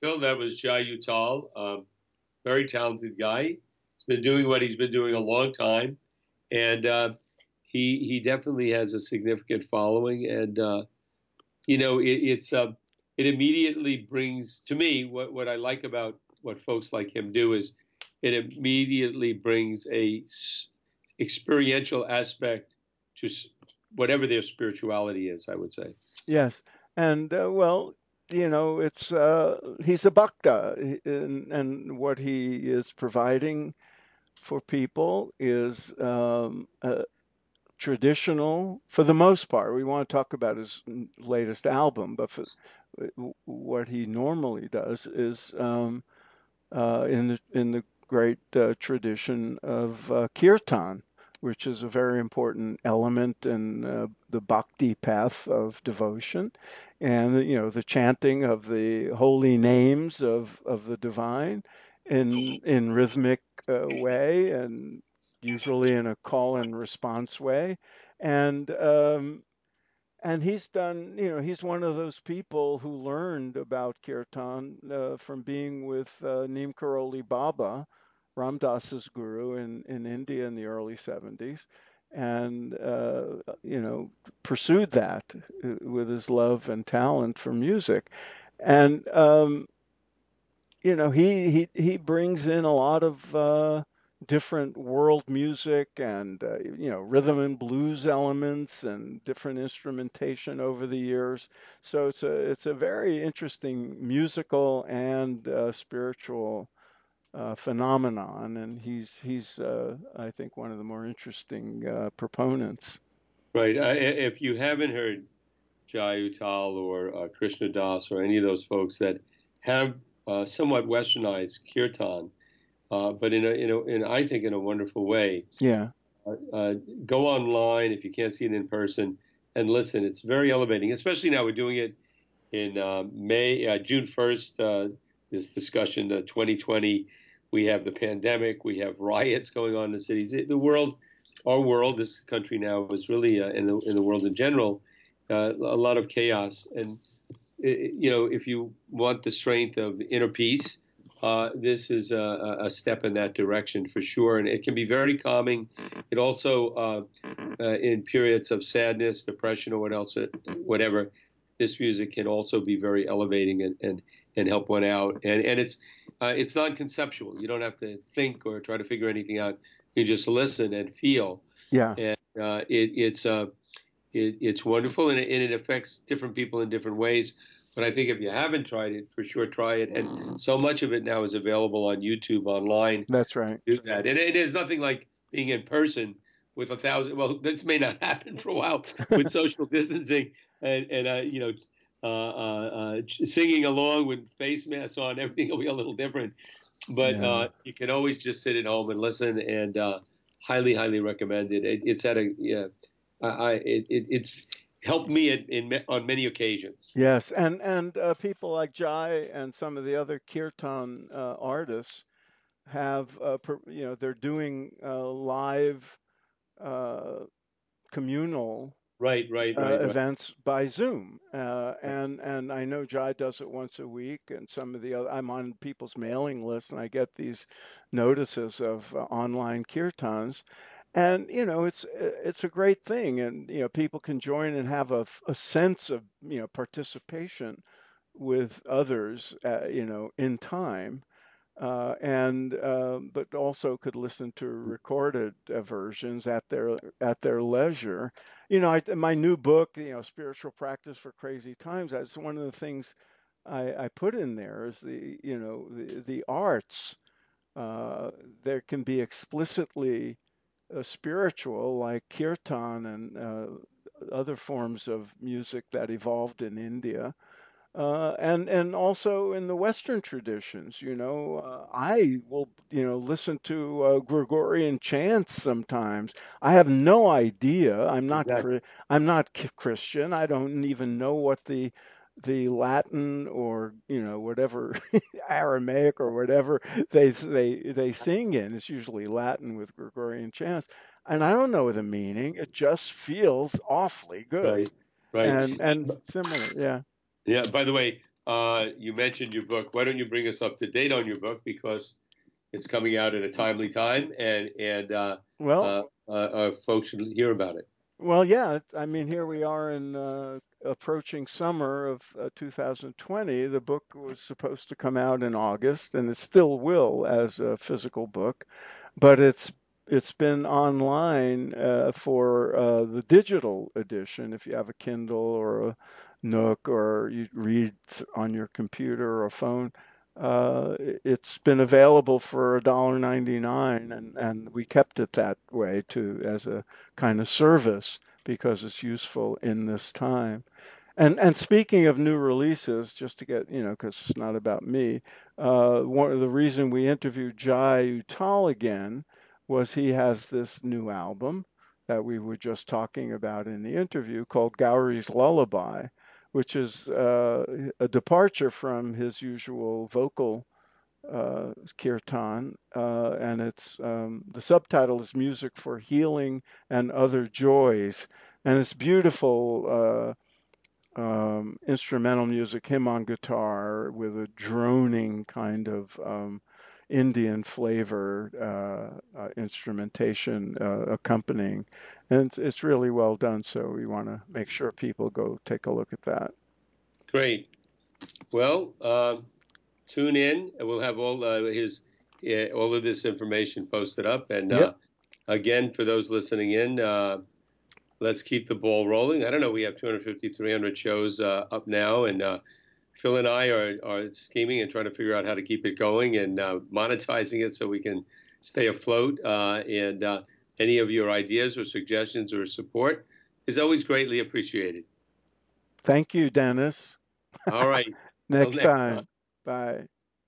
Phil, that was Jai Uttal, um, very talented guy. He's been doing what he's been doing a long time, and uh, he he definitely has a significant following. And uh, you know, it, it's uh, it immediately brings to me what what I like about what folks like him do is it immediately brings a experiential aspect to whatever their spirituality is. I would say. Yes, and uh, well, you know, it's uh, he's a bhakta, and, and what he is providing for people is um, uh, traditional for the most part. We want to talk about his latest album, but for, what he normally does is um, uh, in the in the great uh, tradition of uh, kirtan, which is a very important element in uh, the bhakti path of devotion, and you know the chanting of the holy names of of the divine in in rhythmic uh, way and usually in a call and response way, and um, and he's done, you know, he's one of those people who learned about kirtan uh, from being with uh, Neem Karoli Baba, Ram Dass's guru in, in India in the early 70s, and, uh, you know, pursued that uh, with his love and talent for music. And, um, you know, he, he, he brings in a lot of uh, different world music and uh, you know rhythm and blues elements and different instrumentation over the years. So it's a it's a very interesting musical and uh, spiritual phenomenon, and he's he's uh, I think one of the more interesting uh, proponents. Right. I, if you haven't heard Jai Uttal or uh, Krishna Das or any of those folks that have somewhat westernized kirtan, uh, but in a, in a, in I think in a wonderful way. Yeah. Uh, uh, go online if you can't see it in person and listen. It's very elevating, especially now we're doing it in uh, May, uh, June 1st. this discussion, the 2020, we have the pandemic, we have riots going on in the cities. The world, our world, this country now is really, in the, in the world in general, a lot of chaos. And you know, if you want the strength of inner peace uh, this is a, a, step in that direction for sure. And it can be very calming. It also, uh, uh, in periods of sadness, depression, or what else, uh, whatever, this music can also be very elevating and, and, and help one out. And, and it's, uh, it's non conceptual. You don't have to think or try to figure anything out. You just listen and feel. Yeah. And uh, it, it's, it, it's wonderful and it, and it affects different people in different ways. But I think if you haven't tried it, for sure try it. And so much of it now is available on YouTube online. That's right. Do that, and it is nothing like being in person with a thousand. Well, this may not happen for a while with social distancing and, and uh, you know, uh, uh, uh singing along with face masks on. Everything will be a little different, but yeah. Uh, you can always just sit at home and listen. And uh, highly, highly recommended. It, it's at a yeah. I, it, it, it's helped me in, in, on many occasions. Yes, and and uh, people like Jai and some of the other kirtan uh, artists have, uh, per, you know, they're doing uh, live uh, communal right, uh, right, right, events right. by Zoom, uh, and and I know Jai does it once a week, and some of the other. I'm on people's mailing list, and I get these notices of uh, online kirtans and you know it's it's a great thing and you know people can join and have a, a sense of you know participation with others uh, you know in time uh, and uh, but also could listen to recorded uh, versions at their at their leisure you know I, my new book you know spiritual practice for crazy times that's one of the things I, I put in there is the you know the, the arts uh, there can be explicitly uh, spiritual, like kirtan and uh, other forms of music that evolved in India. Uh, and and also in the Western traditions, you know, uh, I will you know listen to uh, Gregorian chants sometimes. I have no idea. I'm not exactly. I'm not Christian. I don't even know what the the Latin or you know whatever Aramaic or whatever they they they sing in. It's usually Latin with Gregorian chants, and I don't know the meaning. It just feels awfully good. Right, right, and and similar, yeah. Yeah. By the way, uh, you mentioned your book. Why don't you bring us up to date on your book because it's coming out at a timely time, and and uh, well, uh, uh, folks should hear about it. Well, yeah. I mean, here we are in uh, approaching summer of uh, 2020. The book was supposed to come out in August, and it still will as a physical book, but it's it's been online uh, for uh, the digital edition. If you have a Kindle or a Nook, or you read on your computer or phone, uh, it's been available for $1.99 and, and we kept it that way too as a kind of service because it's useful in this time. And and speaking of new releases, just to get you know, because it's not about me. Uh, one of the reason we interviewed Jai Uttal again was he has this new album that we were just talking about in the interview called Gowrie's Lullaby, which is uh, a departure from his usual vocal uh, kirtan, uh, and it's um, the subtitle is "Music for Healing and Other Joys," and it's beautiful uh, um, instrumental music, him on guitar with a droning kind of um, Indian flavor uh, uh, instrumentation uh, accompanying, and it's, it's really well done. So we want to make sure people go take a look at that. Great. Well, um, tune in. We'll have all uh, his uh, all of this information posted up. And uh, Yep. again, for those listening in, uh, let's keep the ball rolling. I don't know. We have 250, 300 shows uh, up now, and uh, Phil and I are, are scheming and trying to figure out how to keep it going and uh, monetizing it so we can stay afloat. Uh, and uh, any of your ideas or suggestions or support is always greatly appreciated. Thank you, Dennis. All right. Next next time. time. Bye.